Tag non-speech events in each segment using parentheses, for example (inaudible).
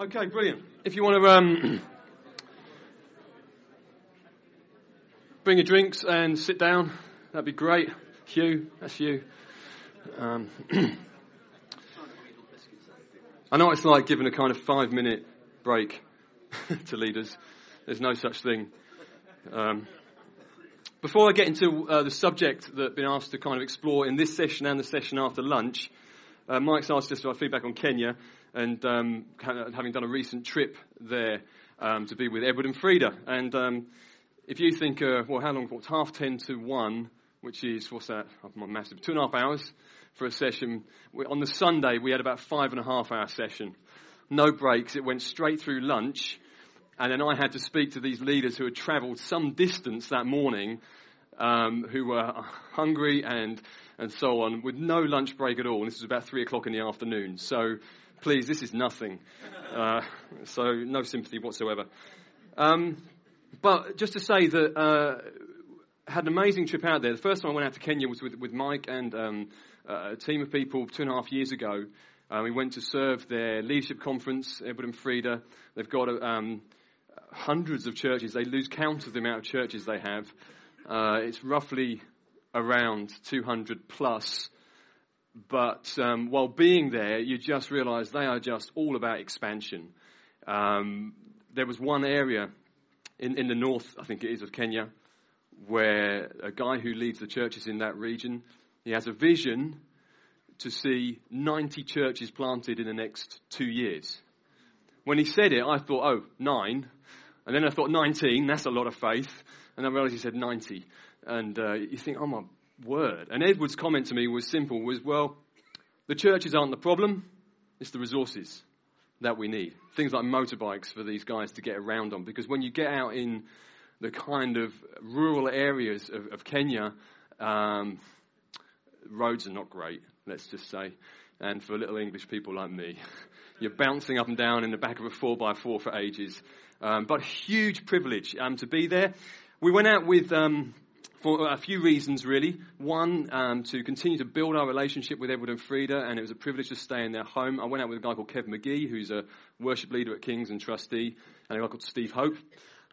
Okay, brilliant. If you want to um, (clears throat) bring your drinks and sit down, that'd be great. Hugh, that's you. Um, (clears throat) I know it's like giving a kind of five minute break (laughs) to leaders. There's no such thing. Um, before I get into uh, the subject that I've been asked to kind of explore in this session and the session after lunch, uh, Mike's asked us for feedback on Kenya and um, having done a recent trip there um, to be with Edward and Frida. And um, if you think, uh, well, how long? It's half ten to one, which is what's that? My massive two and a half hours for a session. We, on the Sunday, we had about five and a half hour session, no breaks. It went straight through lunch, and then I had to speak to these leaders who had travelled some distance that morning, um, who were hungry and and so on, with no lunch break at all. And this was about three o'clock in the afternoon. So please, this is nothing. Uh, so no sympathy whatsoever. Um, but just to say that uh, had an amazing trip out there. The first time I went out to Kenya was with, with Mike and um, uh, a team of people two and a half years ago. Uh, we went to serve their leadership conference, Edward and Frida. They've got um, hundreds of churches. They lose count of the amount of churches they have. Uh, it's roughly around 200 plus. But um, while being there, you just realize they are just all about expansion. Um, there was one area in, in the north, I think it is, of Kenya, where a guy who leads the churches in that region, he has a vision to see 90 churches planted in the next two years. When he said it, I thought, oh, nine. And then I thought 19, that's a lot of faith. And I realized he said 90. And uh, you think, oh my word. And Edward's comment to me was simple, was, well, the churches aren't the problem, it's the resources that we need. Things like motorbikes for these guys to get around on. Because when you get out in the kind of rural areas of, of Kenya, um, roads are not great, let's just say. And for little English people like me, (laughs) you're bouncing up and down in the back of a 4x4 for ages. Um, but huge privilege um, to be there. We went out with um, for a few reasons, really. One, um, to continue to build our relationship with Edward and Frida, and it was a privilege to stay in their home. I went out with a guy called Kev McGee, who's a worship leader at King's and trustee, and a guy called Steve Hope,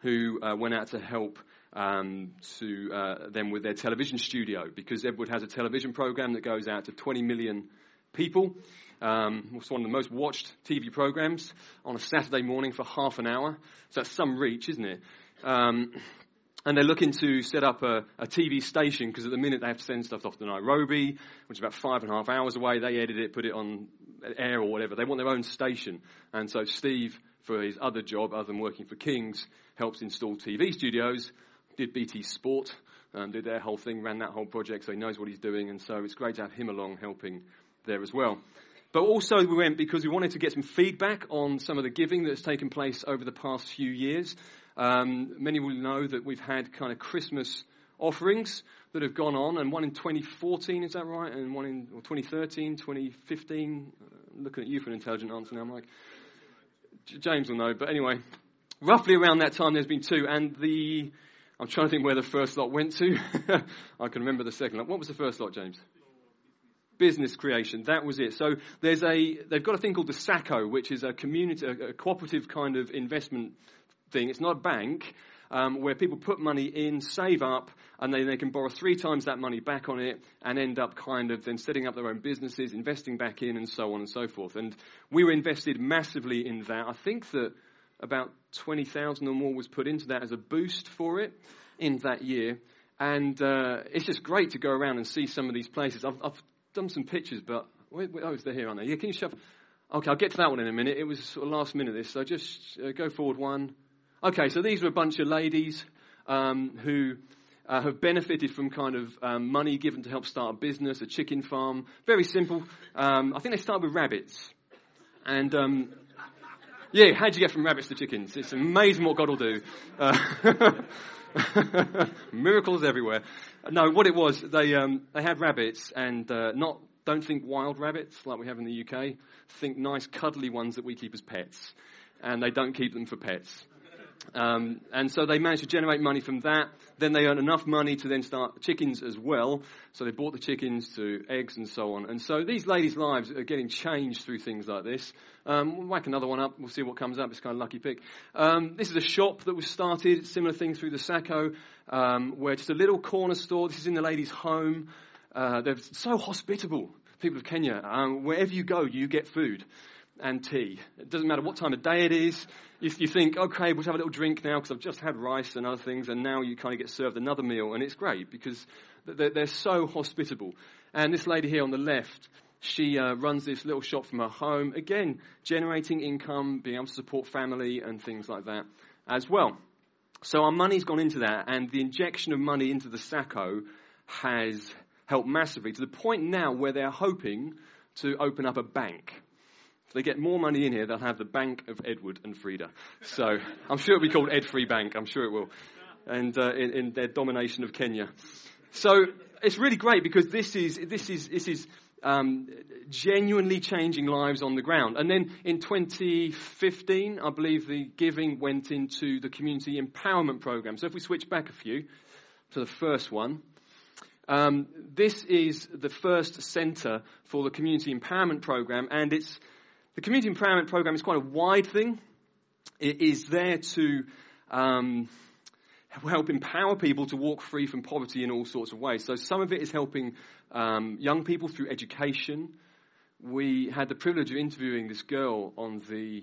who uh, went out to help um, to uh, them with their television studio, because Edward has a television program that goes out to 20 million people. Um, it's one of the most watched TV programs on a Saturday morning for half an hour. So that's some reach, isn't it? Um, and they're looking to set up a, a TV station because at the minute they have to send stuff off to Nairobi, which is about five and a half hours away. They edit it, put it on air or whatever. They want their own station. And so Steve, for his other job, other than working for King's, helps install TV studios, did BT Sport, um, did their whole thing, ran that whole project, so he knows what he's doing. And so it's great to have him along helping there as well. But also we went because we wanted to get some feedback on some of the giving that's taken place over the past few years. Um, many will know that we've had kind of Christmas offerings that have gone on, and one in 2014, is that right? And one in 2013, 2015. I'm looking at you for an intelligent answer now, Mike. James will know, but anyway, roughly around that time, there's been two, and the I'm trying to think where the first lot went to. (laughs) I can remember the second lot. What was the first lot, James? Business creation. That was it. So there's a they've got a thing called the SACCO, which is a community, a, a cooperative kind of investment thing. It's not a bank um, where people put money in, save up, and then they can borrow three times that money back on it and end up kind of then setting up their own businesses, investing back in, and so on and so forth. And we were invested massively in that. I think that about 20,000 or more was put into that as a boost for it in that year. And uh, it's just great to go around and see some of these places. I've, I've done some pictures, but wait, wait, oh, they're here, aren't they? Yeah, can you shove? Okay, I'll get to that one in a minute. It was sort of last minute this, so just uh, go forward one. Okay, so these are a bunch of ladies um, who uh, have benefited from kind of um, money given to help start a business, a chicken farm. Very simple. Um, I think they started with rabbits. And um, yeah, how'd you get from rabbits to chickens? It's amazing what God will do. Uh, (laughs) (laughs) miracles everywhere. No, what it was, they um, they had rabbits, and uh, not don't think wild rabbits like we have in the UK. Think nice, cuddly ones that we keep as pets, and they don't keep them for pets. Um, and so they managed to generate money from that. Then they earned enough money to then start chickens as well. So they bought the chickens to eggs and so on. And so these ladies' lives are getting changed through things like this. Um, we'll whack another one up. We'll see what comes up. It's kind of lucky pick. Um, this is a shop that was started, similar thing through the Sacco, um, where just a little corner store. This is in the lady's home. Uh, they're so hospitable, people of Kenya. Um, wherever you go, you get food and tea. It doesn't matter what time of day it is. If you think, okay, we'll have a little drink now because I've just had rice and other things, and now you kind of get served another meal, and it's great because they're, so hospitable. And this lady here on the left, she uh, runs this little shop from her home, again, generating income, being able to support family and things like that as well. So our money's gone into that, and the injection of money into the Sacco has helped massively to the point now where they're hoping to open up a bank. If they get more money in here, they'll have the Bank of Edward and Frida. So I'm sure it'll be called Ed Free Bank. I'm sure it will. And uh, in, in, their domination of Kenya. So it's really great because this is, this is, this is um, genuinely changing lives on the ground. And then in 2015, I believe the giving went into the community empowerment program. So if we switch back a few to the first one. Um, this is the first centre for the community empowerment program, and it's the community empowerment program is quite a wide thing. It is there to um, help empower people to walk free from poverty in all sorts of ways. So some of it is helping um, young people through education. We had the privilege of interviewing this girl on the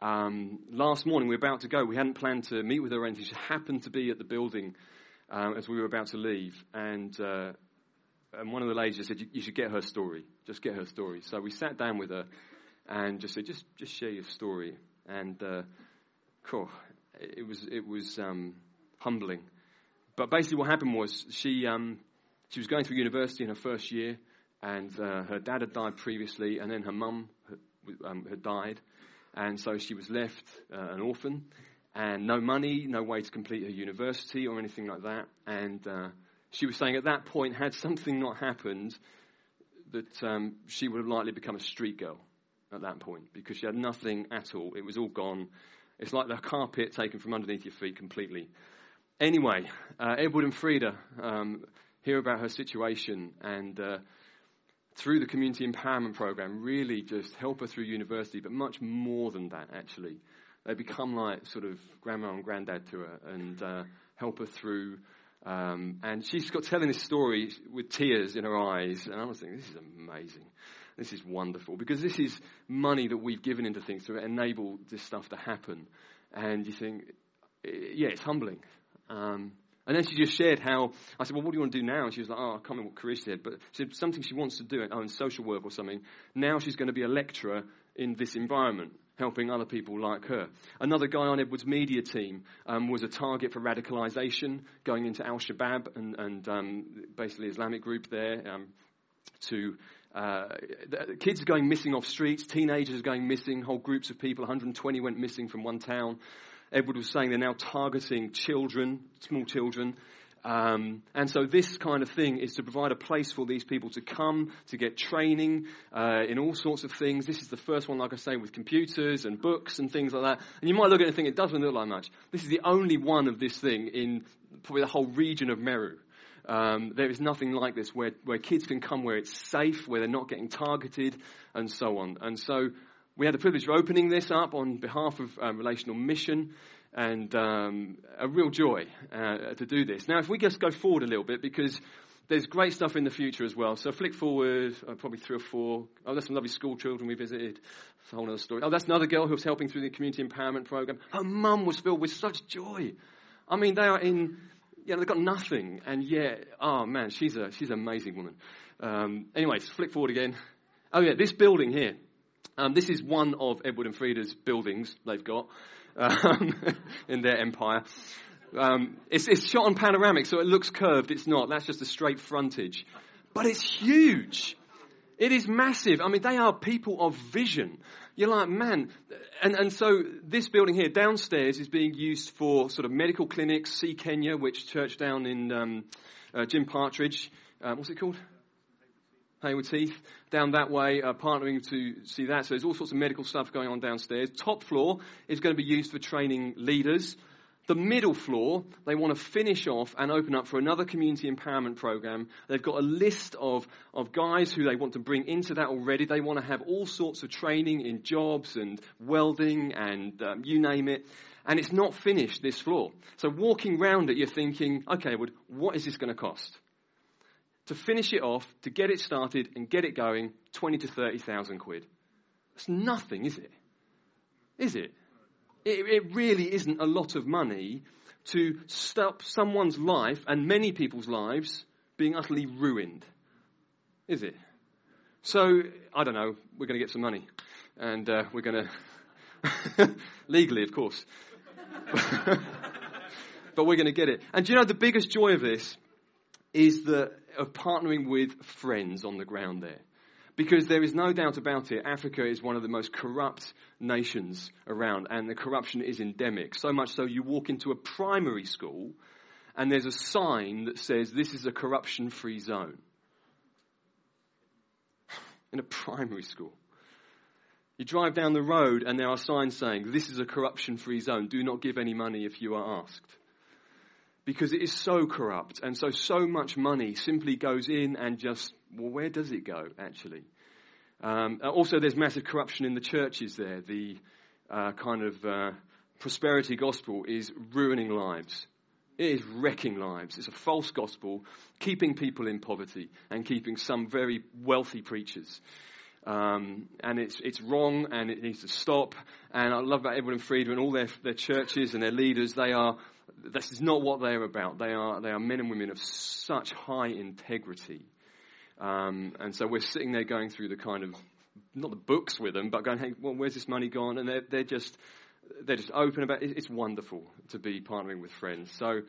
um, last morning. We were about to go. We hadn't planned to meet with her or anything. She happened to be at the building um, as we were about to leave, and. Uh, and one of the ladies just said, you should get her story. Just get her story. So we sat down with her and just said, just just share your story. And uh, cool, it was it was um, humbling. But basically, what happened was she um, she was going through university in her first year, and uh, her dad had died previously, and then her mum had, um, had died, and so she was left uh, an orphan, and no money, no way to complete her university or anything like that. And uh, she was saying at that point, had something not happened, that um, she would have likely become a street girl at that point because she had nothing at all. It was all gone. It's like the carpet taken from underneath your feet completely. Anyway, uh, Edward and Frida um, hear about her situation and uh, through the community empowerment program really just help her through university, but much more than that actually. They become like sort of grandma and granddad to her and uh, help her through. Um, and she's got telling this story with tears in her eyes, and I was thinking, this is amazing. This is wonderful because this is money that we've given into things to enable this stuff to happen. And you think, yeah, it's humbling. Um, and then she just shared how I said, "Well, what do you want to do now?" And she was like, "Oh, I can't remember what career she said, but she said something she wants to do, oh, in social work or something. Now she's going to be a lecturer in this environment, helping other people like her. Another guy on Edward's media team um, was a target for radicalisation, going into Al Shabaab and, and um, basically Islamic group there um, to uh, kids are going missing off streets, teenagers are going missing, whole groups of people, 120 went missing from one town. Edward was saying they're now targeting children, small children. Um, and so this kind of thing is to provide a place for these people to come, to get training uh, in all sorts of things. This is the first one, like I say, with computers and books and things like that. And you might look at it and think it doesn't look like much. This is the only one of this thing in probably the whole region of Meru. Um, there is nothing like this where, where kids can come where it's safe, where they're not getting targeted, and so on. And so we had the privilege of opening this up on behalf of um, Relational Mission, and um, a real joy uh, to do this. Now, if we just go forward a little bit, because there's great stuff in the future as well. So flick forward, uh, probably three or four. Oh, there's some lovely school children we visited. It's a whole other story. Oh, that's another girl who was helping through the community empowerment program. Her mum was filled with such joy. I mean, they are in you know, they've got nothing, and yet, oh man, she's a she's an amazing woman. Um, anyway, flick forward again. Oh yeah, this building here. Um, this is one of Edward and Frida's buildings they've got um, (laughs) in their empire. Um, it's, it's shot on panoramic, so it looks curved. It's not. That's just a straight frontage, but it's huge. It is massive. I mean, they are people of vision. You're like, man. And, and so this building here downstairs is being used for sort of medical clinics, See Kenya, which church down in um, uh, Jim Partridge. Um, what's it called? Haywood Heath, down that way, uh, partnering to see that. So there's all sorts of medical stuff going on downstairs. Top floor is going to be used for training leaders. The middle floor, they want to finish off and open up for another community empowerment program. They've got a list of, of guys who they want to bring into that already. They want to have all sorts of training in jobs and welding and um, you name it. And it's not finished, this floor. So walking round it, you're thinking, okay, well, what is this going to cost? to finish it off, to get it started and get it going, 20 to 30,000 quid. That's nothing, is it? Is it? It? It really isn't a lot of money to stop someone's life and many people's lives being utterly ruined. Is it? So, I don't know, we're going to get some money. And uh, we're going (laughs) to, legally, of course. (laughs) but we're going to get it. And do you know the biggest joy of this is that of partnering with friends on the ground there. Because there is no doubt about it, Africa is one of the most corrupt nations around, and the corruption is endemic. So much so, you walk into a primary school, and there's a sign that says, This is a corruption free zone. In a primary school. You drive down the road, and there are signs saying, This is a corruption free zone. Do not give any money if you are asked because it is so corrupt. And so, so much money simply goes in and just, well, where does it go, actually? Um, uh, also, there's massive corruption in the churches there. The uh, kind of uh, prosperity gospel is ruining lives. It is wrecking lives. It's a false gospel, keeping people in poverty and keeping some very wealthy preachers. Um, and it's, it's wrong and it needs to stop. And I love about Edward and Frida and all their, their churches and their leaders. They are this is not what they're about. They are, they are men and women of such high integrity. Um, and so we're sitting there going through the kind of, not the books with them, but going, hey, well, where's this money gone? And they're, they're just, they're just open about it. It's wonderful to be partnering with friends. So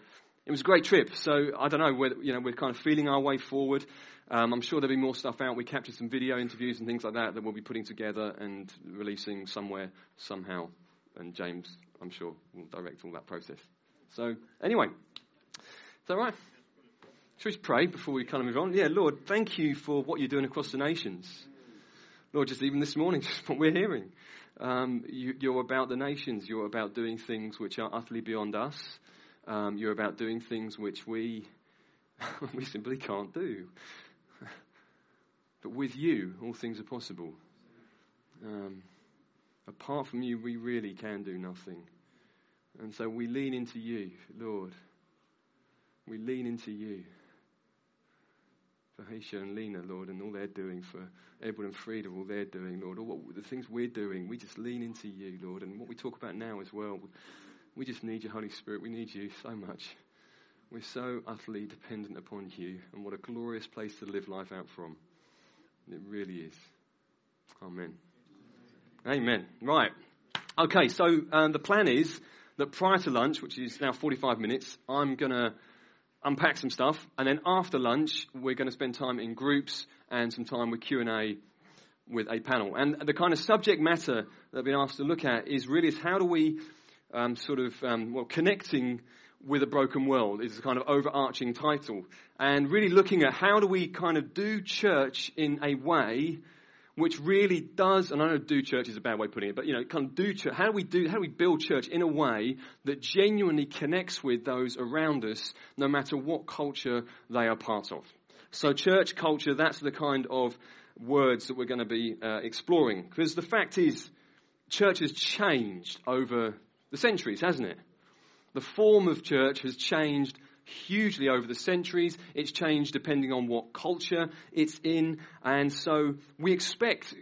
it was a great trip. So I don't know whether, you know, we're kind of feeling our way forward. Um, I'm sure there'll be more stuff out. We captured some video interviews and things like that that we'll be putting together and releasing somewhere, somehow. And James, I'm sure, will direct all that process. So, anyway, is that right? Should we pray before we kind of move on? Yeah, Lord, thank you for what you're doing across the nations. Lord, just even this morning, (laughs) just what we're hearing. Um, you, are about the nations. You're about doing things which are utterly beyond us. Um, you're about doing things which we, (laughs) we simply can't do. (laughs) but with you, all things are possible. Um, apart from you, we really can do nothing. And so we lean into you, Lord. We lean into you. For Haisha and Lena, Lord, and all they're doing, for Edward and Frida, all they're doing, Lord, all what, the things we're doing, we just lean into you, Lord. And what we talk about now as well, we just need your Holy Spirit. We need you so much. We're so utterly dependent upon you, and what a glorious place to live life out from. It really is. Amen. Amen. Right. Okay, so um, the plan is that prior to lunch, which is now 45 minutes, I'm going to unpack some stuff, and then after lunch, we're going to spend time in groups and some time with Q&A with a panel. And the kind of subject matter that I've been asked to look at is really is how do we um, sort of, um, well, connecting with a broken world is a kind of overarching title. And really looking at how do we kind of do church in a way which really does, and I know do church is a bad way of putting it, but you know, kind of do church. How do we do? How do we build church in a way that genuinely connects with those around us, no matter what culture they are part of? So, church culture. That's the kind of words that we're going to be uh, exploring. Because the fact is, church has changed over the centuries, hasn't it? The form of church has changed hugely over the centuries. It's changed depending on what culture it's in. And so we expect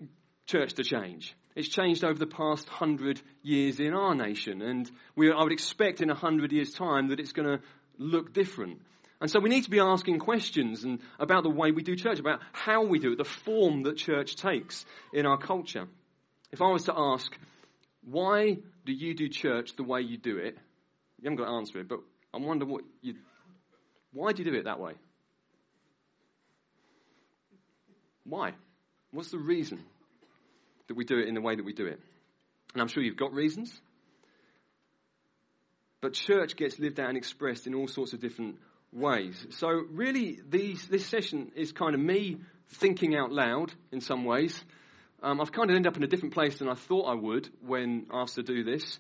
church to change. It's changed over the past hundred years in our nation. And we, I would expect in a hundred years' time that it's going to look different. And so we need to be asking questions and about the way we do church, about how we do it, the form that church takes in our culture. If I was to ask, why do you do church the way you do it? You haven't got to answer it, but I wonder what you why do you do it that way? Why? What's the reason that we do it in the way that we do it? And I'm sure you've got reasons. But church gets lived out and expressed in all sorts of different ways. So, really, these, this session is kind of me thinking out loud in some ways. Um, I've kind of ended up in a different place than I thought I would when asked to do this.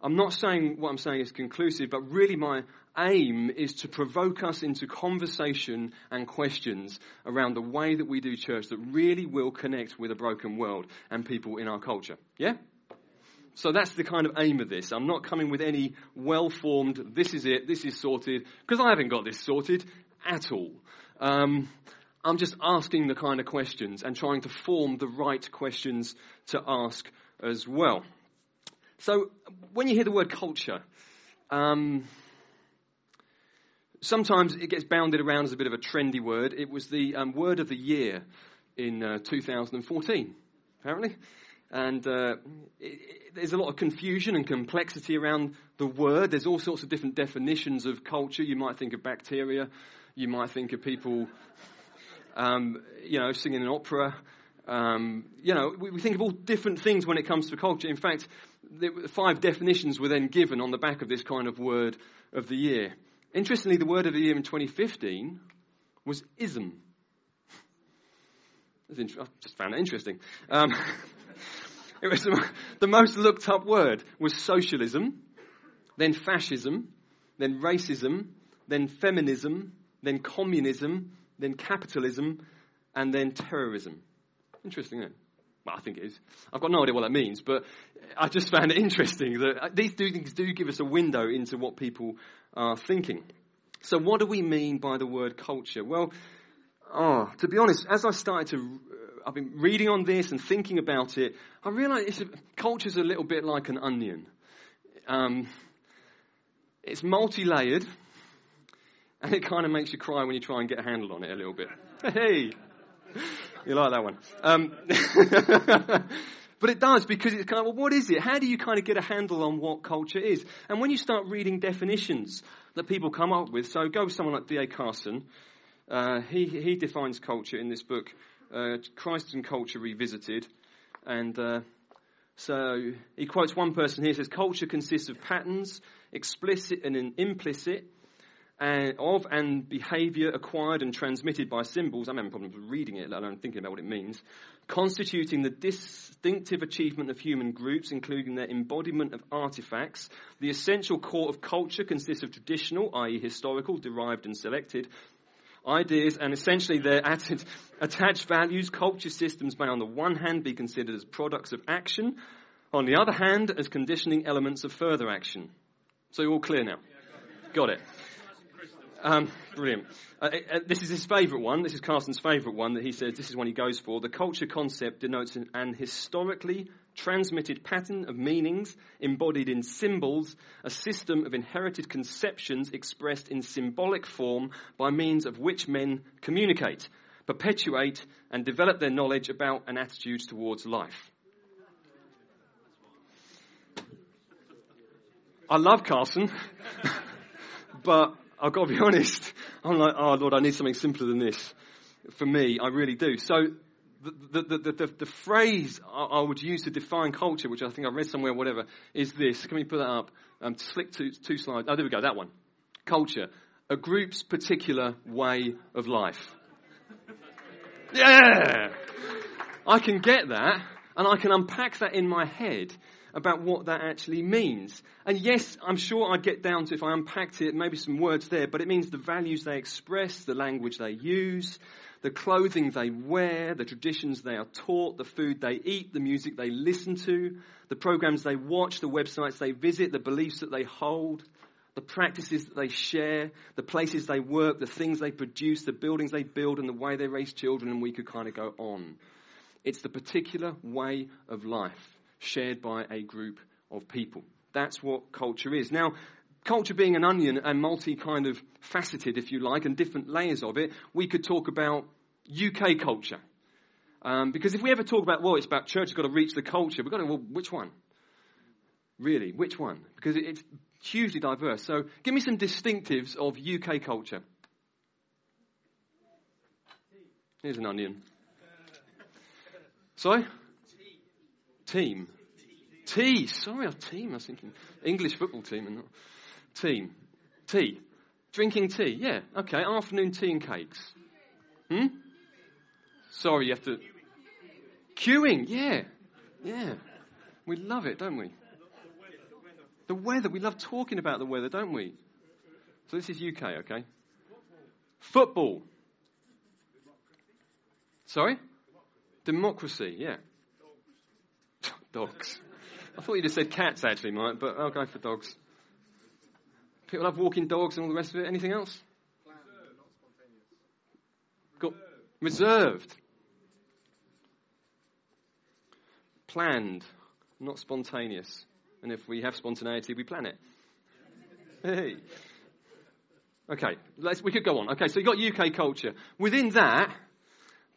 I'm not saying what I'm saying is conclusive, but really my aim is to provoke us into conversation and questions around the way that we do church that really will connect with a broken world and people in our culture. Yeah? So that's the kind of aim of this. I'm not coming with any well formed, this is it, this is sorted, because I haven't got this sorted at all. Um, I'm just asking the kind of questions and trying to form the right questions to ask as well. So when you hear the word culture, um, sometimes it gets bounded around as a bit of a trendy word. It was the um, word of the year in uh, 2014, apparently. And uh, it, it, there's a lot of confusion and complexity around the word. There's all sorts of different definitions of culture. You might think of bacteria. You might think of people, um, you know, singing an opera. Um, you know, we, we, think of all different things when it comes to culture. In fact, five definitions were then given on the back of this kind of word of the year. Interestingly, the word of the year in 2015 was ism. I just found it interesting. Um, (laughs) it was the most looked up word was socialism, then fascism, then racism, then feminism, then communism, then capitalism, and then terrorism. Interesting, it? Well, I think it is. I've got no idea what that means, but I just found it interesting that these two things do give us a window into what people are thinking. So, what do we mean by the word culture? Well, oh, to be honest, as I started to, uh, I've been reading on this and thinking about it, I realised culture is a little bit like an onion. Um, it's multi-layered, and it kind of makes you cry when you try and get a handle on it a little bit. (laughs) Hey, you like that one? Um, (laughs) but it does because it's kind of, well, what is it? How do you kind of get a handle on what culture is? And when you start reading definitions that people come up with, so go with someone like D.A. Carson. Uh, he, he defines culture in this book, uh, Christ and Culture Revisited. And uh, so he quotes one person here, says, Culture consists of patterns, explicit and implicit, and of and behavior acquired and transmitted by symbols, I'm having problems reading it, let alone thinking about what it means, constituting the distinctive achievement of human groups, including their embodiment of artifacts. The essential core of culture consists of traditional, i.e., historical, derived and selected, ideas and essentially their (laughs) attached values. Culture systems may, on the one hand, be considered as products of action, on the other hand, as conditioning elements of further action. So you're all clear now? Got it. Um, brilliant. Uh, uh, this is his favourite one. This is Carson's favourite one that he says this is one he goes for. The culture concept denotes an, an historically transmitted pattern of meanings embodied in symbols, a system of inherited conceptions expressed in symbolic form by means of which men communicate, perpetuate, and develop their knowledge about and attitudes towards life. I love Carson, (laughs) but I've got to be (laughs) honest. I'm like, oh Lord, I need something simpler than this. For me, I really do. So the, the, the, the, the phrase I, would use to define culture, which I think I read somewhere, whatever, is this. Can we put that up? Um, slick two, two slides. Oh, there we go, that one. Culture. A group's particular way of life. Yeah! I can get that, and I can unpack that in my head about what that actually means. And yes, I'm sure I'd get down to, if I unpacked it, maybe some words there, but it means the values they express, the language they use, the clothing they wear, the traditions they are taught, the food they eat, the music they listen to, the programs they watch, the websites they visit, the beliefs that they hold, the practices that they share, the places they work, the things they produce, the buildings they build, and the way they raise children, and we could kind of go on. It's the particular way of life shared by a group of people. That's what culture is. Now, culture being an onion and multi kind of faceted, if you like, and different layers of it, we could talk about UK culture. Um, because if we ever talk about, well, it's about church, it's got to reach the culture, we've got to, well, which one? Really, which one? Because it's hugely diverse. So give me some distinctives of UK culture. Here's an onion. (laughs) Sorry? Team. Tea. Sorry, a team. I was thinking English football team and not team. Tea. Drinking tea. Yeah. Okay. Afternoon tea and cakes. Hmm? Sorry, you have to. Queuing, yeah. Yeah. We love it, don't we? The weather. We love talking about the weather, don't we? So this is UK, okay? Football. Sorry? Democracy, yeah. Dogs. I thought you just said cats, actually, Mike, but I'll go for dogs. People love walking dogs and all the rest of it. Anything else? Got reserved. Planned, not spontaneous. And if we have spontaneity, we plan it. Hey. Okay, let's, we could go on. Okay, so you've got UK culture. Within that,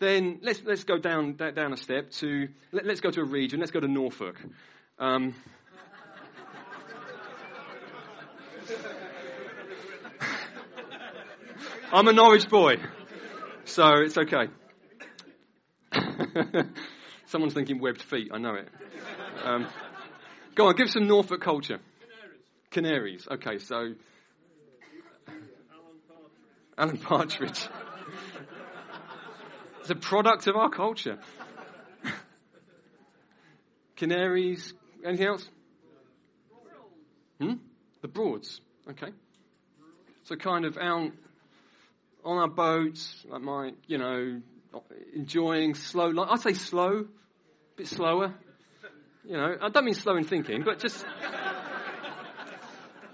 then let's, let's go down, down a step to, let, us go to a region, let's go to Norfolk. Um, (laughs) I'm a Norwich boy, so it's okay. (laughs) Someone's thinking webbed feet, I know it. Um, go on, give some Norfolk culture. Canaries. Canaries. Okay, so. Alan Partridge. it's a product of our culture. (laughs) Canaries. Anything else? Hmm? The Broads. Okay. So kind of out on our boats, like my, you know, enjoying slow life. I say slow, a bit slower. You know, I don't mean slow in thinking, but just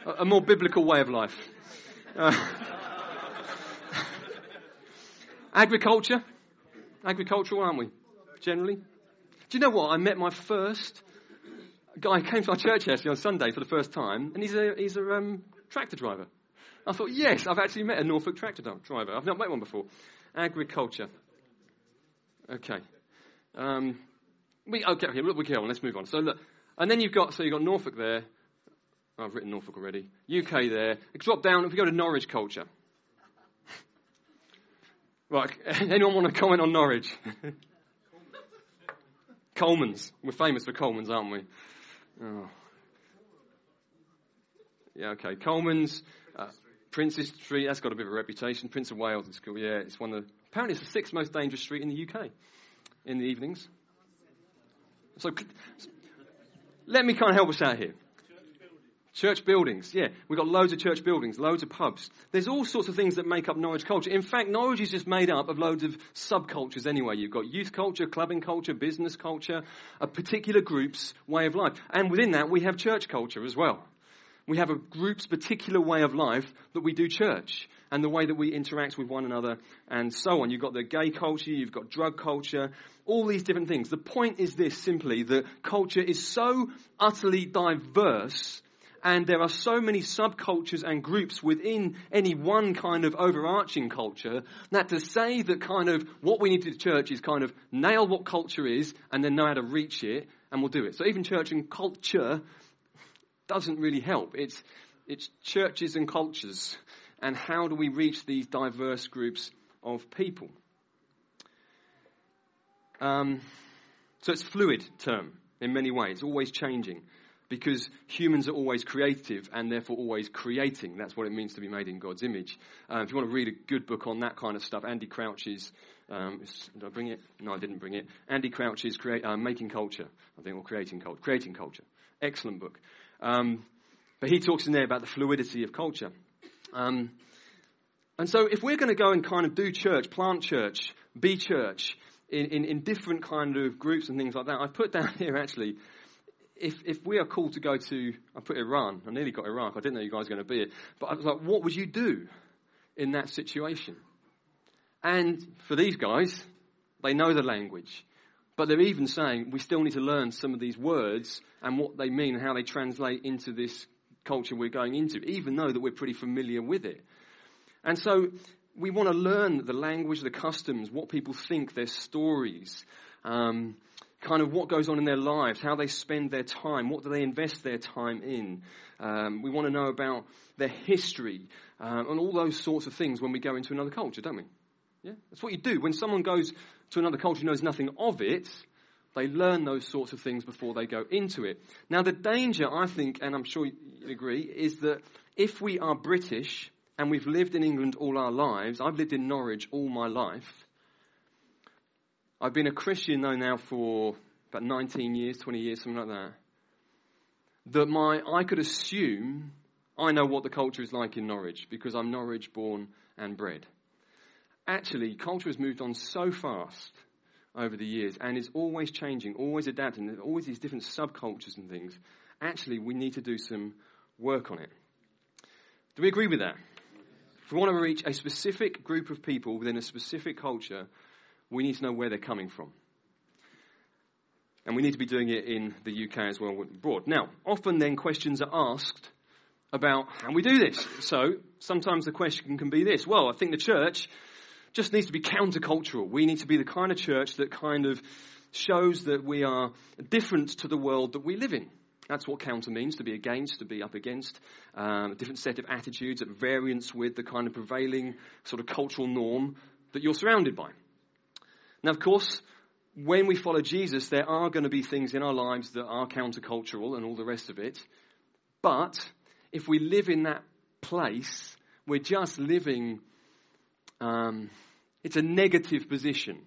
a, a more biblical way of life. Uh, (laughs) agriculture, agricultural, aren't we? Generally. Do you know what? I met my first guy came to our church actually on Sunday for the first time, and he's a he's a um, tractor driver. I thought, yes, I've actually met a Norfolk tractor driver. I've not met one before. Agriculture. Okay. Um, we, okay, okay, we go on. Let's move on. So look, and then you've got so you've got Norfolk there. I've written Norfolk already. UK there. Drop down. If we go to Norwich culture. Right. (laughs) Anyone want to comment on Norwich? Colman's. We're famous for Colman's, aren't we? Oh. Yeah. Okay. Colman's. Uh, Prince's Street, that's got a bit of a reputation. Prince of Wales is cool, yeah. It's one of the, apparently it's the sixth most dangerous street in the UK in the evenings. So let me kind of help us out here. Church buildings, yeah. We've got loads of church buildings, loads of pubs. There's all sorts of things that make up Norwich culture. In fact, Norwich is just made up of loads of subcultures anyway. You've got youth culture, clubbing culture, business culture, a particular group's way of life. And within that, we have church culture as well. We have a group's particular way of life that we do church and the way that we interact with one another and so on. You've got the gay culture, you've got drug culture, all these different things. The point is this simply that culture is so utterly diverse and there are so many subcultures and groups within any one kind of overarching culture that to say that kind of what we need to do church is kind of nail what culture is and then know how to reach it and we'll do it. So even church and culture doesn't really help. It's, it's churches and cultures. And how do we reach these diverse groups of people? Um, so it's fluid term in many ways, always changing because humans are always creative and therefore always creating. That's what it means to be made in God's image. Uh, if you want to read a good book on that kind of stuff, Andy Crouch's, um, did I bring it? No, I didn't bring it. Andy Crouch's create, uh, Making Culture, I think, or Creating Culture. Creating Culture. Excellent book. Um, but he talks in there about the fluidity of culture. Um, and so if we're going to go and kind of do church, plant church, be church, in, in, in, different kind of groups and things like that, I put down (laughs) here actually, if, if we are called to go to, I put Iran, I nearly got Iraq, I didn't know you guys were going to be it, but I was like, what would you do in that situation? And for these guys, they know the language. But they're even saying we still need to learn some of these words and what they mean and how they translate into this culture we're going into, even though that we're pretty familiar with it. And so we want to learn the language, the customs, what people think, their stories, um, kind of what goes on in their lives, how they spend their time, what do they invest their time in. Um, we want to know about their history um, and all those sorts of things when we go into another culture, don't we? Yeah, that's what you do. When someone goes to another culture knows nothing of it, they learn those sorts of things before they go into it. Now, the danger, I think, and I'm sure you agree, is that if we are British and we've lived in England all our lives, I've lived in Norwich all my life, I've been a Christian though now for about 19 years, 20 years, something like that. That my, I could assume I know what the culture is like in Norwich because I'm Norwich born and bred. Actually, culture has moved on so fast over the years and is always changing, always adapting. There's always these different subcultures and things. Actually, we need to do some work on it. Do we agree with that? If we want to reach a specific group of people within a specific culture, we need to know where they're coming from. And we need to be doing it in the UK as well abroad. Now, often then questions are asked about how we do this. So sometimes the question can be this well, I think the church just needs to be countercultural. We need to be the kind of church that kind of shows that we are different to the world that we live in. That's what counter means to be against, to be up against, um, a different set of attitudes at variance with the kind of prevailing sort of cultural norm that you're surrounded by. Now, of course, when we follow Jesus, there are going to be things in our lives that are countercultural and all the rest of it. But if we live in that place, we're just living, um, it's a negative position.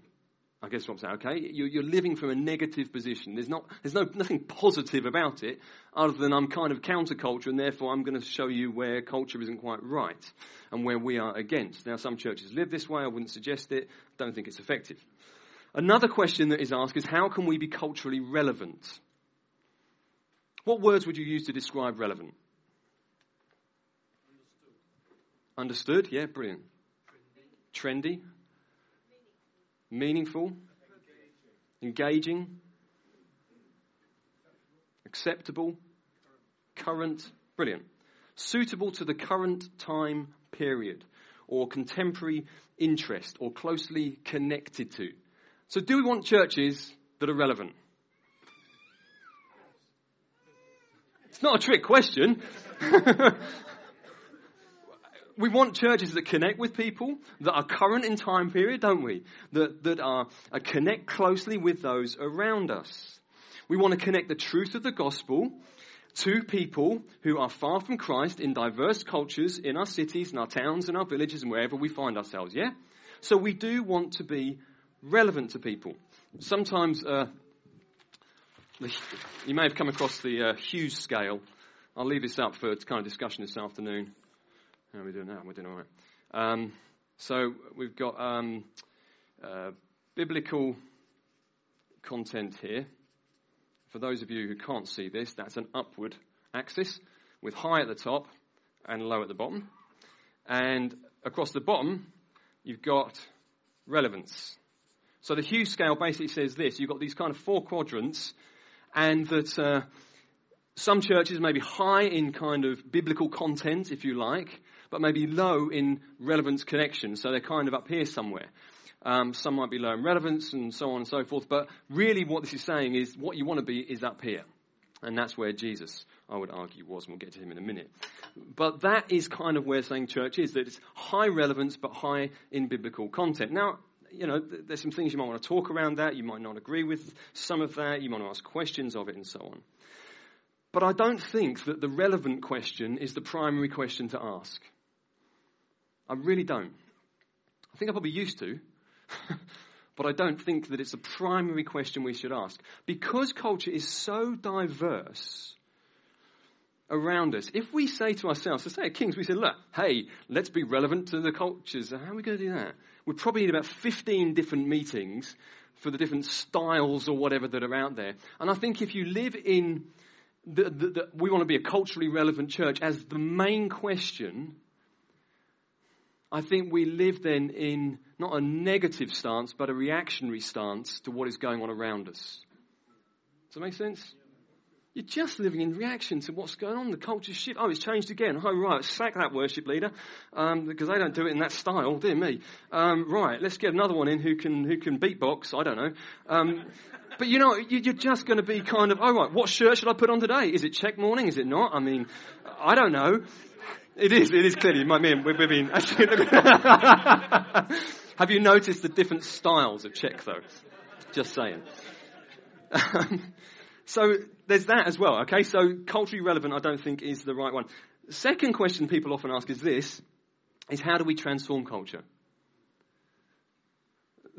I guess what I'm saying, okay? You're, you're, living from a negative position. There's, not, there's no, nothing positive about it other than I'm kind of counterculture and therefore I'm going to show you where culture isn't quite right and where we are against. Now, some churches live this way. I wouldn't suggest it. I don't think it's effective. Another question that is asked is how can we be culturally relevant? What words would you use to describe relevant? Understood? Yeah, brilliant. Trendy. Trendy. Meaningful. Engaging. Acceptable. Current. Brilliant. Suitable to the current time period or contemporary interest or closely connected to. So, do we want churches that are relevant? It's not a trick question. (laughs) we want churches that connect with people, that are current in time period, don't we? That, that are, are connect closely with those around us. We want to connect the truth of the gospel to people who are far from Christ in diverse cultures in our cities, in our towns, in our villages, and wherever we find ourselves, yeah? So we do want to be relevant to people. Sometimes, uh, you may have come across the uh, Hughes scale. I'll leave this up for kind of discussion this afternoon. How are we doing now? We're doing all right. Um, so we've got um, uh, biblical content here. For those of you who can't see this, that's an upward axis with high at the top and low at the bottom. And across the bottom, you've got relevance. So the Hughes scale basically says this you've got these kind of four quadrants, and that uh, some churches may be high in kind of biblical content, if you like, but maybe low in relevance connection. So they're kind of up here somewhere. Um, some might be low in relevance and so on and so forth. But really, what this is saying is what you want to be is up here. And that's where Jesus, I would argue, was. And we'll get to him in a minute. But that is kind of where saying church is that it's high relevance but high in biblical content. Now, you know, there's some things you might want to talk around that. You might not agree with some of that. You might want to ask questions of it and so on. But I don't think that the relevant question is the primary question to ask. I really don't. I think I probably used to, (laughs) but I don't think that it's a primary question we should ask. Because culture is so diverse around us, if we say to ourselves, to say at Kings, we say, look, hey, let's be relevant to the cultures, how are we going to do that? We probably need about 15 different meetings for the different styles or whatever that are out there. And I think if you live in the, the, the, we want to be a culturally relevant church as the main question, I think we live then in not a negative stance, but a reactionary stance to what is going on around us. Does that make sense? You're just living in reaction to what's going on. The culture's shift. Oh, it's changed again. Oh, right. Sack that worship leader um, because they don't do it in that style. Dear me. Um, right. Let's get another one in who can who can beatbox. I don't know. Um, but you know, you're just going to be kind of, oh, right. What shirt should I put on today? Is it check morning? Is it not? I mean, I don't know. It is. It is clearly. My man, we've been. (laughs) Have you noticed the different styles of check, though? Just saying. (laughs) Um, so there's that as well. Okay, so culturally relevant, I don't think is the right one. Second question people often ask is this: is how do we transform culture?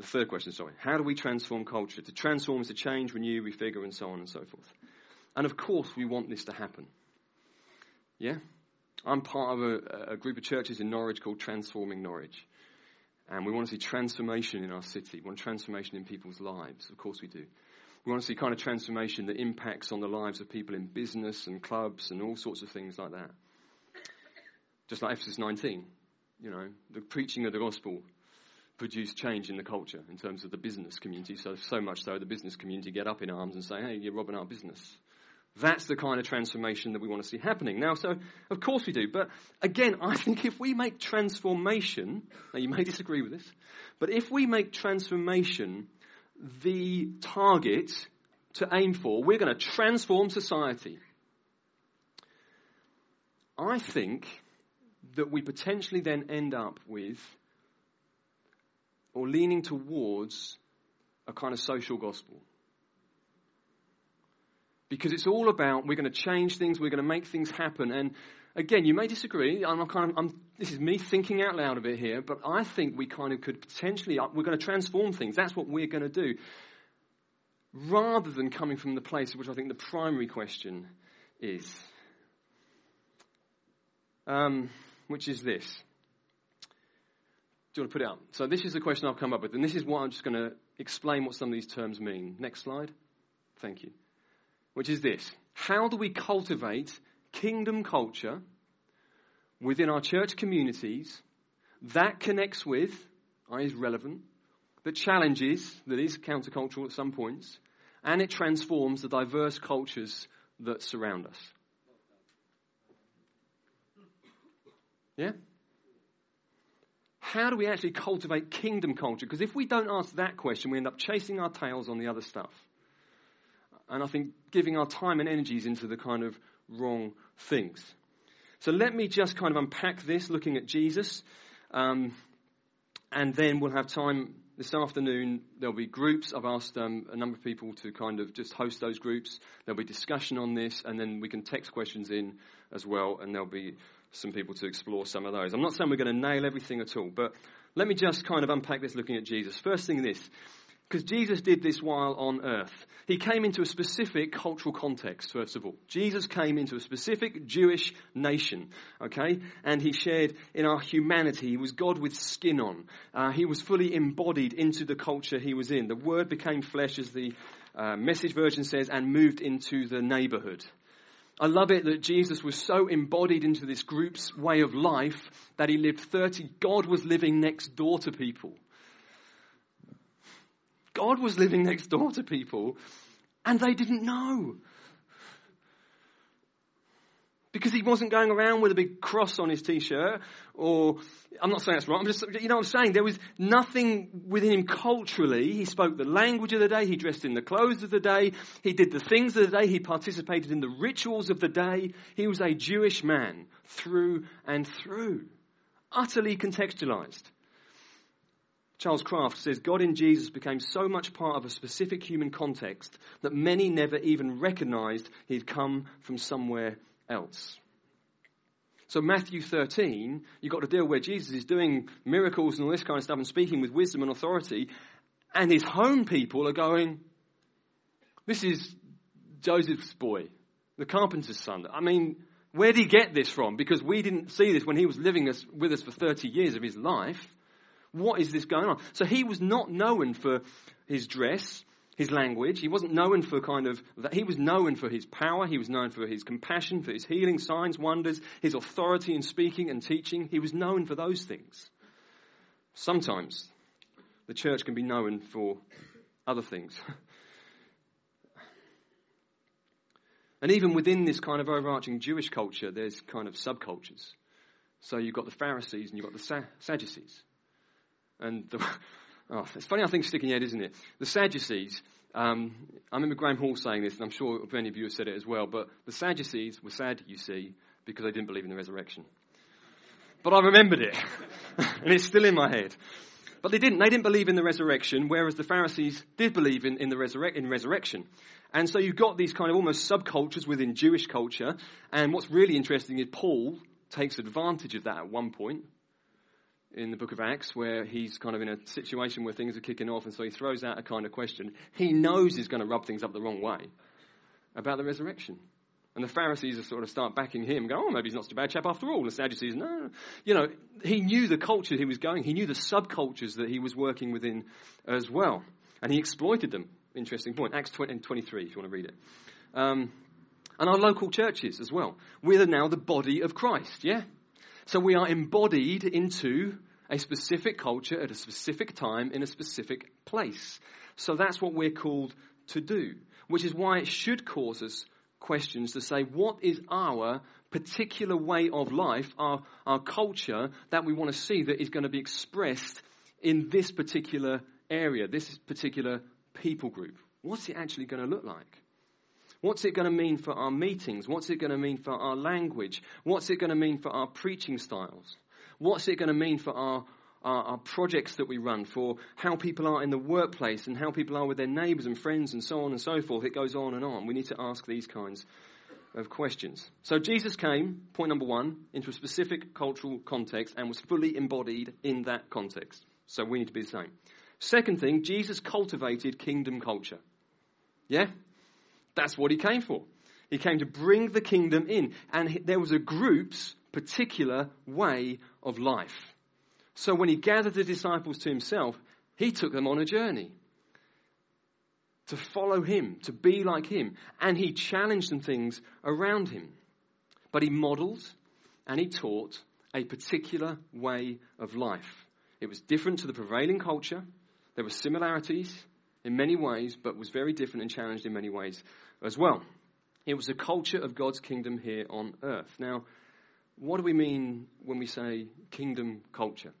the third question, sorry. How do we transform culture? To transform is to change, renew, refigure, and so on and so forth. And of course, we want this to happen. Yeah? I'm part of a, a group of churches in Norwich called Transforming Norwich. And we want to see transformation in our city. We want transformation in people's lives. Of course we do. We want to see kind of transformation that impacts on the lives of people in business and clubs and all sorts of things like that. Just like Ephesus 19, you know, the preaching of the gospel produced change in the culture in terms of the business community. So, so much so the business community get up in arms and say, hey, you're robbing our business. That's the kind of transformation that we want to see happening. Now, so, of course we do. But again, I think if we make transformation, now you may disagree with this, but if we make transformation the target to aim for, we're going to transform society. I think that we potentially then end up with or leaning towards a kind of social gospel. Because it's all about we're going to change things, we're going to make things happen. And again, you may disagree. I'm kind of, I'm, this is me thinking out loud a bit here, but I think we kind of could potentially, we're going to transform things. That's what we're going to do. Rather than coming from the place of which I think the primary question is, um, which is this. Do you want to put it up? So this is the question I've come up with, and this is what I'm just going to explain what some of these terms mean. Next slide. Thank you. Which is this. How do we cultivate kingdom culture within our church communities that connects with, is relevant, that challenges, that is countercultural at some points, and it transforms the diverse cultures that surround us? Yeah? how do we actually cultivate kingdom culture? Because if we don't ask that question, we end up chasing our tails on the other stuff. And I think giving our time and energies into the kind of wrong things. So let me just kind of unpack this looking at Jesus. Um, and then we'll have time this afternoon. There'll be groups. I've asked um, a number of people to kind of just host those groups. There'll be discussion on this, and then we can text questions in as well, and there'll be some people to explore some of those. I'm not saying we're going to nail everything at all, but let me just kind of unpack this looking at Jesus. First thing this, because Jesus did this while on earth. He came into a specific cultural context, first of all. Jesus came into a specific Jewish nation, okay? And he shared in our humanity. He was God with skin on. Uh, he was fully embodied into the culture he was in. The word became flesh, as the uh, message version says, and moved into the neighborhood. I love it that Jesus was so embodied into this group's way of life that he lived 30. God was living next door to people. God was living next door to people and they didn't know. Because he wasn't going around with a big cross on his t-shirt or i'm not saying that's wrong i'm just you know what i'm saying? There was nothing within him culturally. He spoke the language of the day he dressed in the clothes of the day he did the things of the day he participated in the rituals of the day. He was a jewish man through and through. Utterly contextualized Charles Kraft says God in Jesus became so much part of a specific human context that many never even recognized he'd come from somewhere else. So Matthew 13, you've got to deal where Jesus is doing miracles and all this kind of stuff and speaking with wisdom and authority, and his home people are going, this is Joseph's boy, the carpenter's son. I mean, where did he get this from? Because we didn't see this when he was living us, with us for 30 years of his life. What is this going on? So he was not known for his dress his language. He wasn't known for kind of that. He was known for his power. He was known for his compassion, for his healing, signs, wonders, his authority in speaking and teaching. He was known for those things. Sometimes the church can be known for other things. (laughs) And even within this kind of overarching Jewish culture, there's kind of subcultures. So you've got the Pharisees and you've got the Sadducees. And the, (laughs) Oh, it's funny how things stick in your head, isn't it? The Sadducees, um, I remember Graham Hall saying this, and I'm sure many of you have said it as well, but the Sadducees were sad, you see, because they didn't believe in the resurrection. But I remembered it, (laughs) and it's still in my head. But they didn't. They didn't believe in the resurrection, whereas the Pharisees did believe in, in the resurre- in resurrection. And so you've got these kind of almost subcultures within Jewish culture. And what's really interesting is Paul takes advantage of that at one point in the book of Acts where he's kind of in a situation where things are kicking off, and so he throws out a kind of question. He knows he's going to rub things up the wrong way about the resurrection. And the Pharisees are sort of start backing him, go, oh, maybe he's not such a bad chap after all. And the Sadducees, no. You know, he knew the culture he was going, he knew the subcultures that he was working within as well. And he exploited them. Interesting point. Acts 20 and 23, if you want to read it. Um, and our local churches as well. We are now the body of Christ, yeah? So we are embodied into a specific culture at a specific time in a specific place. So that's what we're called to do, which is why it should cause us questions to say, what is our particular way of life, our, our culture that we want to see that is going to be expressed in this particular area, this particular people group? What's it actually going to look like? What's it going to mean for our meetings? What's it going to mean for our language? What's it going to mean for our preaching styles? What's it going to mean for our, our, our, projects that we run, for how people are in the workplace and how people are with their neighbours and friends and so on and so forth? It goes on and on. We need to ask these kinds of questions. So Jesus came, point number one, into a specific cultural context and was fully embodied in that context. So we need to be the same. Second thing, Jesus cultivated kingdom culture. Yeah? That's what he came for. He came to bring the kingdom in. And there was a group's particular way of life. So when he gathered the disciples to himself, he took them on a journey to follow him, to be like him. And he challenged some things around him. But he modeled and he taught a particular way of life. It was different to the prevailing culture. There were similarities, in many ways, but was very different and challenged in many ways as well. It was a culture of God's kingdom here on earth. Now, what do we mean when we say kingdom culture?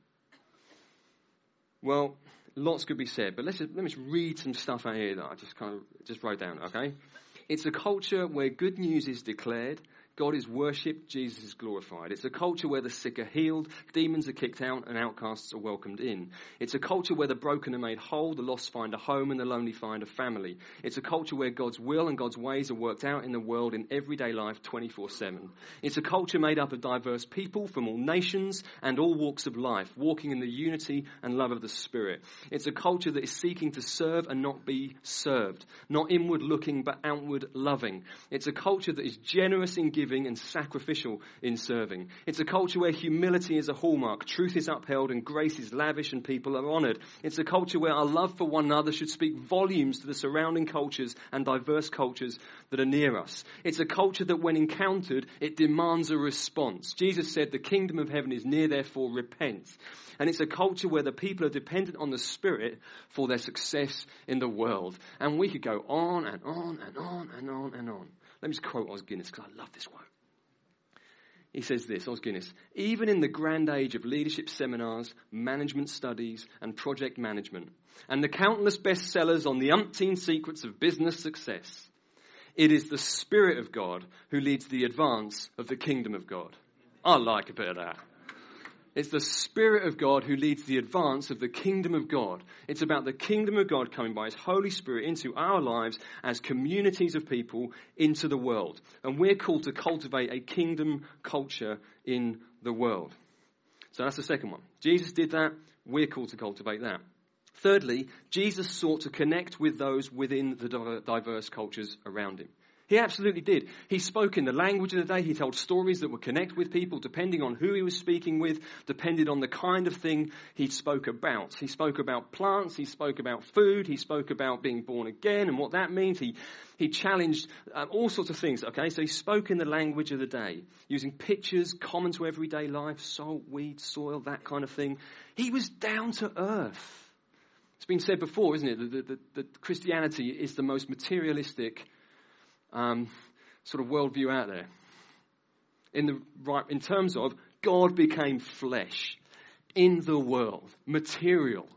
Well, lots could be said, but let's just, let me just read some stuff out here that I just kind of just wrote down, okay? It's a culture where good news is declared God is worshipped, Jesus is glorified. It's a culture where the sick are healed, demons are kicked out, and outcasts are welcomed in. It's a culture where the broken are made whole, the lost find a home, and the lonely find a family. It's a culture where God's will and God's ways are worked out in the world in everyday life 24 7. It's a culture made up of diverse people from all nations and all walks of life, walking in the unity and love of the Spirit. It's a culture that is seeking to serve and not be served, not inward looking but outward loving. It's a culture that is generous in giving giving and sacrificial in serving. It's a culture where humility is a hallmark, truth is upheld, and grace is lavish and people are honored. It's a culture where our love for one another should speak volumes to the surrounding cultures and diverse cultures that are near us. It's a culture that when encountered, it demands a response. Jesus said, the kingdom of heaven is near, therefore repent. And it's a culture where the people are dependent on the Spirit for their success in the world. And we could go on and on and on and on and on. Let me just quote Os Guinness because I love this quote. He says this, Os Guinness, even in the grand age of leadership seminars, management studies, and project management, and the countless bestsellers on the umpteen secrets of business success, it is the Spirit of God who leads the advance of the kingdom of God. I like a bit of that. It's the Spirit of God who leads the advance of the kingdom of God. It's about the kingdom of God coming by His Holy Spirit into our lives as communities of people into the world. And we're called to cultivate a kingdom culture in the world. So that's the second one. Jesus did that. We're called to cultivate that. Thirdly, Jesus sought to connect with those within the diverse cultures around him. He absolutely did. He spoke in the language of the day. He told stories that would connect with people depending on who he was speaking with, depended on the kind of thing he spoke about. He spoke about plants. He spoke about food. He spoke about being born again and what that means. He, he challenged um, all sorts of things. Okay, so he spoke in the language of the day, using pictures common to everyday life, salt, weed, soil, that kind of thing. He was down to earth. It's been said before, isn't it, that, that Christianity is the most materialistic um, sort of worldview out there. In, the, right, in terms of God became flesh in the world, material.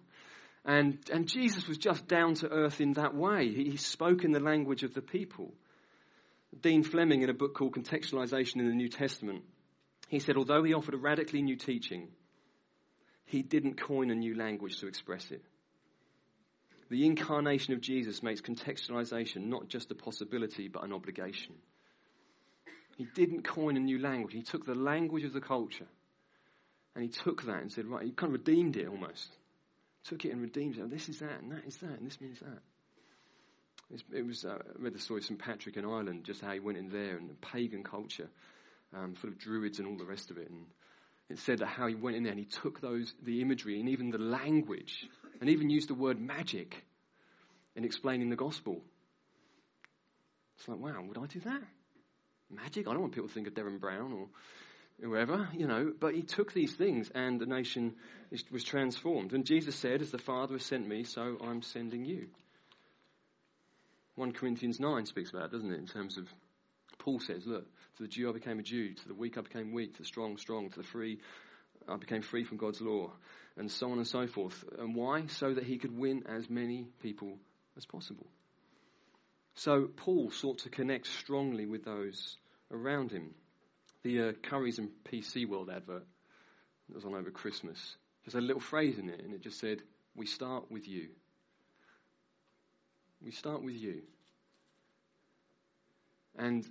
And, and Jesus was just down to earth in that way. He, he spoke in the language of the people. Dean Flemming, in a book called Contextualization in the New Testament, he said, although he offered a radically new teaching, he didn't coin a new language to express it. The incarnation of Jesus makes contextualization not just a possibility, but an obligation. He didn't coin a new language. He took the language of the culture And he took that and said, right, he kind of redeemed it almost. Took it and redeemed it. Oh, this is that, and that is that, and this means that. It was, uh, I read the story of St. Patrick in Ireland, just how he went in there and the pagan culture, um, full of druids and all the rest of it. And it said that how he went in there and he took those, the imagery and even the language, and even used the word magic in explaining the gospel. It's like, wow, would I do that? Magic? I don't want people to think of Derren Brown or whoever, you know. But he took these things and the nation was transformed. And Jesus said, As the Father has sent me, so I'm sending you. 1 Corinthians 9 speaks about it, doesn't it? In terms of, Paul says, Look, to the Jew I became a Jew, to the weak I became weak, to the strong, strong, to the free I became free from God's law, and so on and so forth. And why? So that he could win as many people as possible. So Paul sought to connect strongly with those around him. The uh, Currys and PC World advert that was on over Christmas had a little phrase in it, and it just said, We start with you. We start with you. And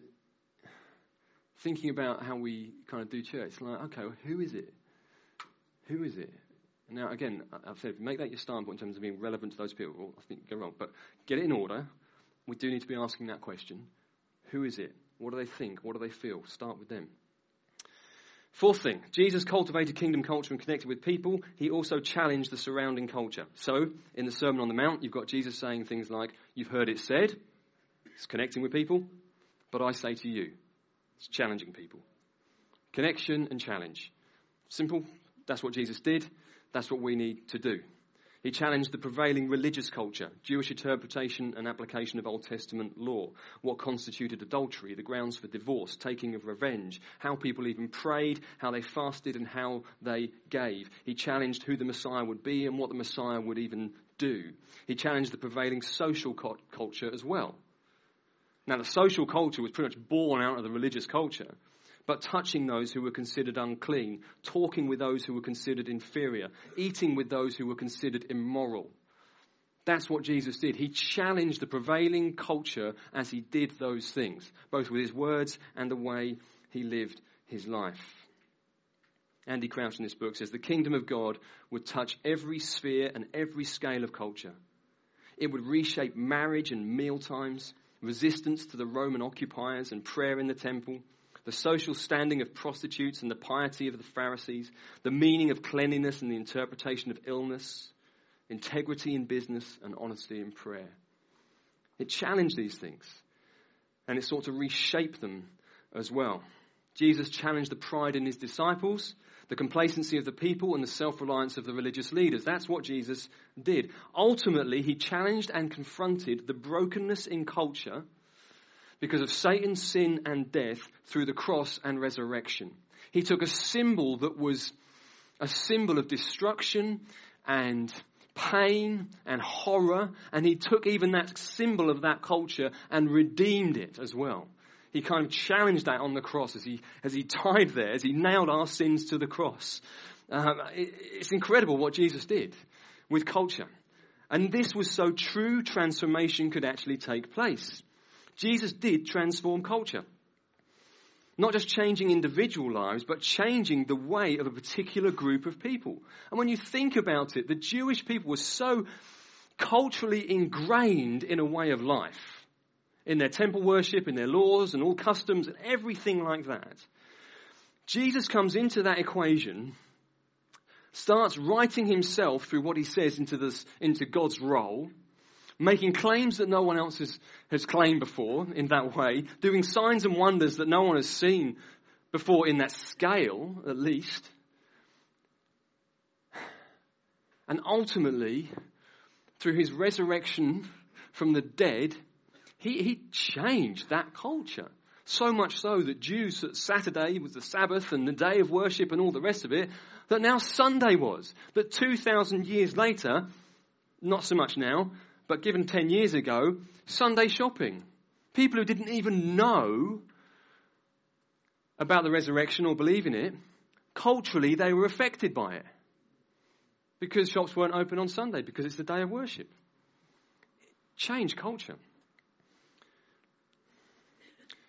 thinking about how we kind of do church, like, okay, well, who is it? Who is it? Now, again, I've said, make that your starting point in terms of being relevant to those people. I think you go wrong, but get it in order. We do need to be asking that question: Who is it? What do they think? What do they feel? Start with them. Fourth thing, Jesus cultivated kingdom culture and connected with people. He also challenged the surrounding culture. So, in the Sermon on the Mount, you've got Jesus saying things like, You've heard it said, it's connecting with people, but I say to you, it's challenging people. Connection and challenge. Simple, that's what Jesus did. That's what we need to do. He challenged the prevailing religious culture, Jewish interpretation and application of Old Testament law, what constituted adultery, the grounds for divorce, taking of revenge, how people even prayed, how they fasted, and how they gave. He challenged who the Messiah would be and what the Messiah would even do. He challenged the prevailing social culture as well. Now, the social culture was pretty much born out of the religious culture but touching those who were considered unclean, talking with those who were considered inferior, eating with those who were considered immoral. That's what Jesus did. He challenged the prevailing culture as he did those things, both with his words and the way he lived his life. Andy Crouch in this book says the kingdom of God would touch every sphere and every scale of culture. It would reshape marriage and meal times, resistance to the Roman occupiers and prayer in the temple, the social standing of prostitutes and the piety of the Pharisees, the meaning of cleanliness and the interpretation of illness, integrity in business, and honesty in prayer. It challenged these things and it sought to reshape them as well. Jesus challenged the pride in his disciples, the complacency of the people, and the self reliance of the religious leaders. That's what Jesus did. Ultimately, he challenged and confronted the brokenness in culture because of Satan's sin and death through the cross and resurrection. He took a symbol that was a symbol of destruction and pain and horror, and he took even that symbol of that culture and redeemed it as well. He kind of challenged that on the cross as he, as he died there, as he nailed our sins to the cross. Um, it, it's incredible what Jesus did with culture. And this was so true transformation could actually take place. Jesus did transform culture. Not just changing individual lives, but changing the way of a particular group of people. And when you think about it, the Jewish people were so culturally ingrained in a way of life, in their temple worship, in their laws, and all customs, and everything like that. Jesus comes into that equation, starts writing himself through what he says into, this, into God's role, making claims that no one else has, has claimed before in that way, doing signs and wonders that no one has seen before in that scale, at least. And ultimately, through his resurrection from the dead, he, he changed that culture. So much so that Jews, that Saturday was the Sabbath and the day of worship and all the rest of it, that now Sunday was. That 2,000 years later, not so much now, but given 10 years ago, Sunday shopping. People who didn't even know about the resurrection or believe in it, culturally they were affected by it. Because shops weren't open on Sunday, because it's the day of worship. Change culture.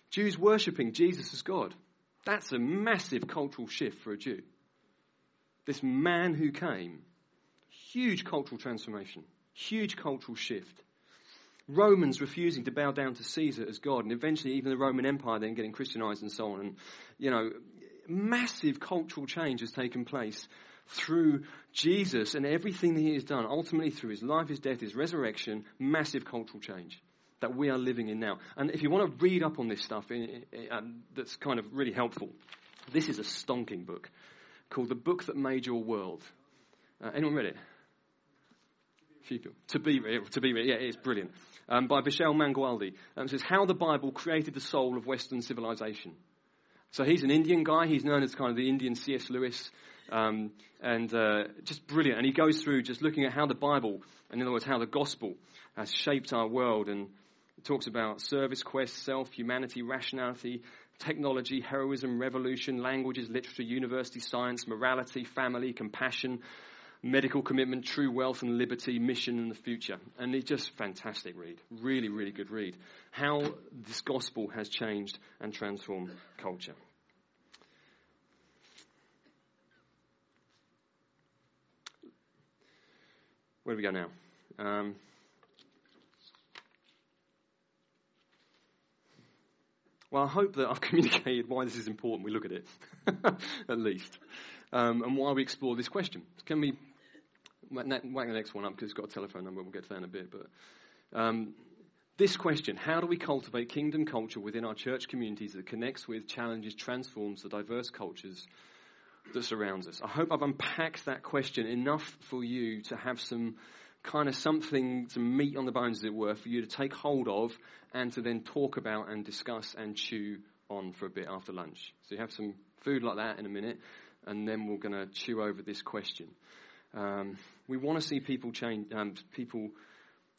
Jews worshipping Jesus as God. That's a massive cultural shift for a Jew. This man who came, huge cultural transformation, huge cultural shift. Romans refusing to bow down to Caesar as God, and eventually even the Roman Empire then getting Christianized and so on. And, you know, massive cultural change has taken place through Jesus and everything that he has done, ultimately through his life, his death, his resurrection, massive cultural change that we are living in now. And if you want to read up on this stuff, that's kind of really helpful. This is a stonking book called The Book That Made Your World. Uh, anyone read it? Few people. To be, real, to be, real, yeah, it's brilliant. Um, by Vishal Mangalwadi. Um, it says, How the Bible Created the Soul of Western Civilization. So he's an Indian guy. He's known as kind of the Indian C.S. Lewis. Um, and uh, just brilliant. And he goes through just looking at how the Bible, and in other words, how the gospel has shaped our world and talks about service, quest, self, humanity, rationality, technology, heroism, revolution, languages, literature, university, science, morality, family, compassion, medical commitment, true wealth and liberty, mission and the future. And it's just fantastic read. Really, really good read. How this gospel has changed and transformed culture. Where do we go now? Um, Well, I hope that I've (laughs) communicated why this is important. We look at it, (laughs) at least, um, and why we explore this question. Can we whack the next one up because it's got a telephone number? We'll get to that in a bit. But um, this question: How do we cultivate kingdom culture within our church communities that connects with, challenges, transforms the diverse cultures that surrounds us? I hope I've unpacked that question enough for you to have some kind of something, some meat on the bones, as it were, for you to take hold of and to then talk about and discuss and chew on for a bit after lunch. So you have some food like that in a minute, and then we're going to chew over this question. Um, we want to see people change, um, people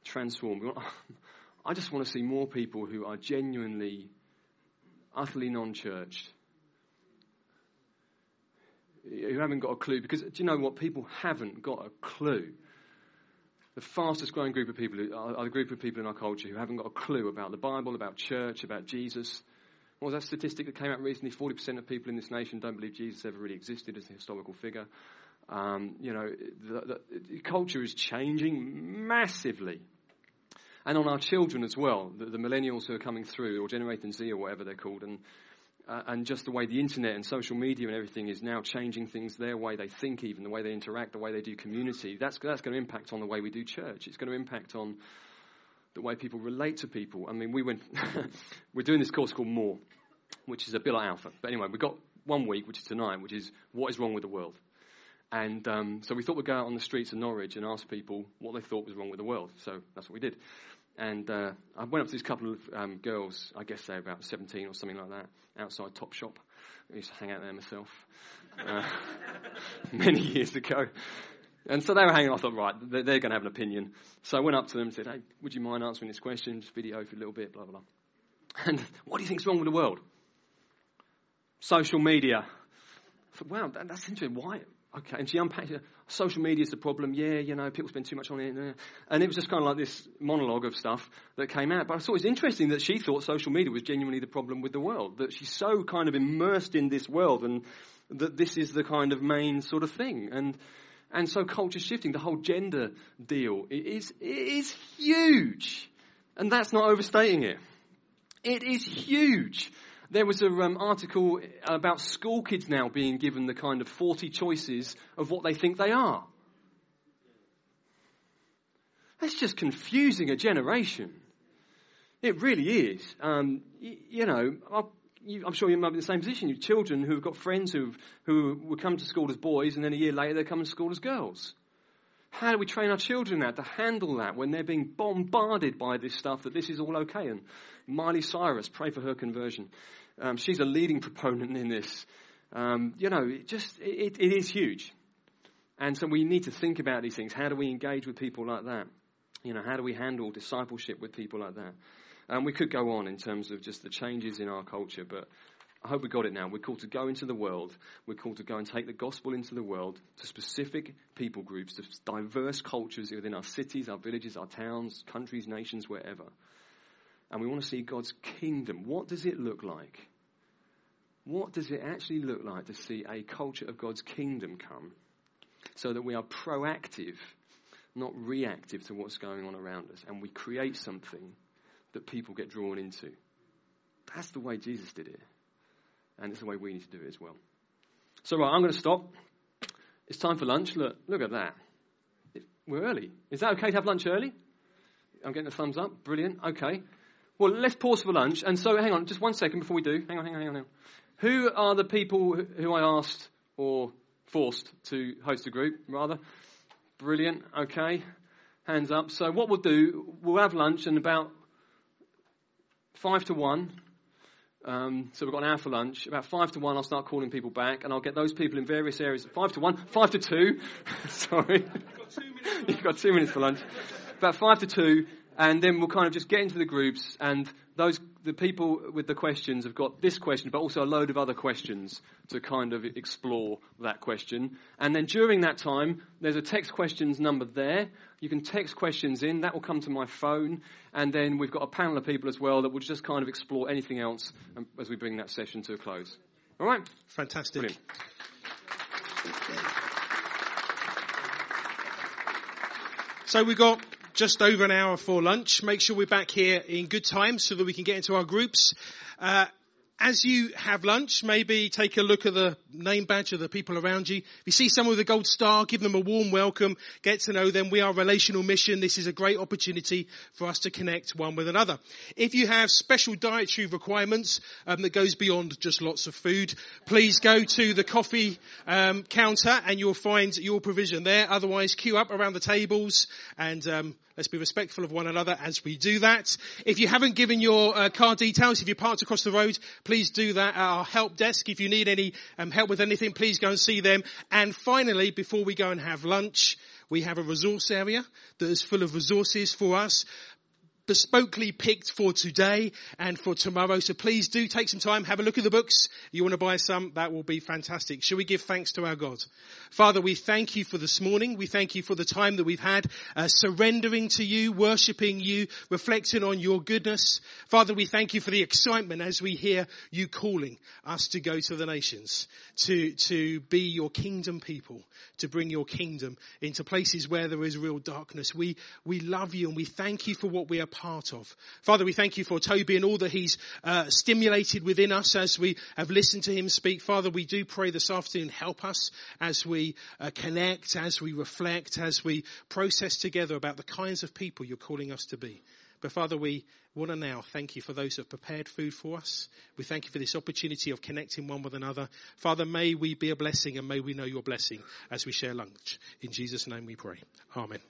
transform. Want, (laughs) I just want to see more people who are genuinely, utterly non-churched, who haven't got a clue. Because do you know what? People haven't got a clue the fastest growing group of people are the group of people in our culture who haven't got a clue about the Bible, about church, about Jesus. What was that statistic that came out recently? 40% of people in this nation don't believe Jesus ever really existed as a historical figure. Um, you know, the, the, culture is changing massively. And on our children as well, the, the millennials who are coming through, or Generation Z or whatever they're called, and uh, and just the way the internet and social media and everything is now changing things, their way they think, even the way they interact, the way they do community, that's, that's going to impact on the way we do church. It's going to impact on the way people relate to people. I mean, we went, (laughs) we're doing this course called More, which is a bit like Alpha. But anyway, we've got one week, which is tonight, which is what is wrong with the world. And um, so we thought we'd go out on the streets of Norwich and ask people what they thought was wrong with the world. So that's what we did. And uh, I went up to these couple of um, girls, I guess they're about 17 or something like that, outside Topshop. I used to hang out there myself uh, (laughs) many years ago. And so they were hanging. I thought, right, they're, they're going to have an opinion. So I went up to them and said, hey, would you mind answering this question? Just video for a little bit, blah, blah, blah. And what do you think's wrong with the world? Social media. I thought, wow, that, that's interesting. Why? Okay, and she unpacked it. Social media is the problem. Yeah, you know, people spend too much on it. And it was just kind of like this monologue of stuff that came out. But I thought it was interesting that she thought social media was genuinely the problem with the world. That she's so kind of immersed in this world and that this is the kind of main sort of thing. And, and so culture shifting, the whole gender deal is, is huge. And that's not overstating it. It is huge. There was an um, article about school kids now being given the kind of 40 choices of what they think they are. That's just confusing a generation. It really is. Um, you, you, know, you, I'm sure you might be in the same position. You children who've got friends who who would come to school as boys, and then a year later they come to school as girls. How do we train our children now to handle that when they're being bombarded by this stuff that this is all okay? And Miley Cyrus, pray for her conversion. Um, she's a leading proponent in this. Um, you know, it just it, it is huge, and so we need to think about these things. How do we engage with people like that? You know, how do we handle discipleship with people like that? And we could go on in terms of just the changes in our culture, but I hope we got it now. We're called to go into the world. We're called to go and take the gospel into the world to specific people groups, to diverse cultures within our cities, our villages, our towns, countries, nations, wherever and we want to see God's kingdom. What does it look like? What does it actually look like to see a culture of God's kingdom come so that we are proactive, not reactive to what's going on around us, and we create something that people get drawn into. That's the way Jesus did it. And it's the way we need to do it as well. So, right, I'm going to stop. It's time for lunch. Look, look at that. We're early. Is that okay to have lunch early? I'm getting a thumbs up. Brilliant. Okay. Well, let's pause for lunch. And so, hang on, just one second before we do. Hang on, hang on, hang on. Hang on. Who are the people who I asked or forced to host a group, rather? Brilliant. Okay. Hands up. So, what we'll do, we'll have lunch and about five to one. Um, so we've got an hour for lunch. About five to one, I'll start calling people back, and I'll get those people in various areas. Five to one, five to two. (laughs) Sorry, (laughs) you've got two minutes for lunch. About five to two, and then we'll kind of just get into the groups, and those the people with the questions have got this question, but also a load of other questions to kind of explore that question. And then during that time, there's a text questions number there. You can text questions in. That will come to my phone. And then we've got a panel of people as well that will just kind of explore anything else um, as we bring that session to a close. All right? Fantastic. Brilliant. So we've got just over an hour for lunch. Make sure we're back here in good time so that we can get into our groups. Uh, as you have lunch, maybe take a look at the name badge of the people around you. If you see someone with a gold star, give them a warm welcome, get to know them. We are relational mission. This is a great opportunity for us to connect one with another. If you have special dietary requirements um, that goes beyond just lots of food, please go to the coffee um, counter and you'll find your provision there. Otherwise, queue up around the tables and um, Let's be respectful of one another as we do that. If you haven't given your uh, car details, if you're parked across the road, please do that at our help desk. If you need any um, help with anything, please go and see them. And finally, before we go and have lunch, we have a resource area that is full of resources for us bespokely picked for today and for tomorrow. So please do take some time, have a look at the books. You want to buy some? That will be fantastic. Shall we give thanks to our God? Father, we thank you for this morning. We thank you for the time that we've had uh, surrendering to you, worshipping you, reflecting on your goodness. Father, we thank you for the excitement as we hear you calling us to go to the nations, to, to be your kingdom people, to bring your kingdom into places where there is real darkness. We, we love you and we thank you for what we are part of. Father, we thank you for Toby and all that he's uh, stimulated within us as we have listened to him speak. Father, we do pray this afternoon, help us as we uh, connect, as we reflect, as we process together about the kinds of people you're calling us to be. But Father, we want to now thank you for those who have prepared food for us. We thank you for this opportunity of connecting one with another. Father, may we be a blessing and may we know your blessing as we share lunch. In Jesus' name we pray. Amen.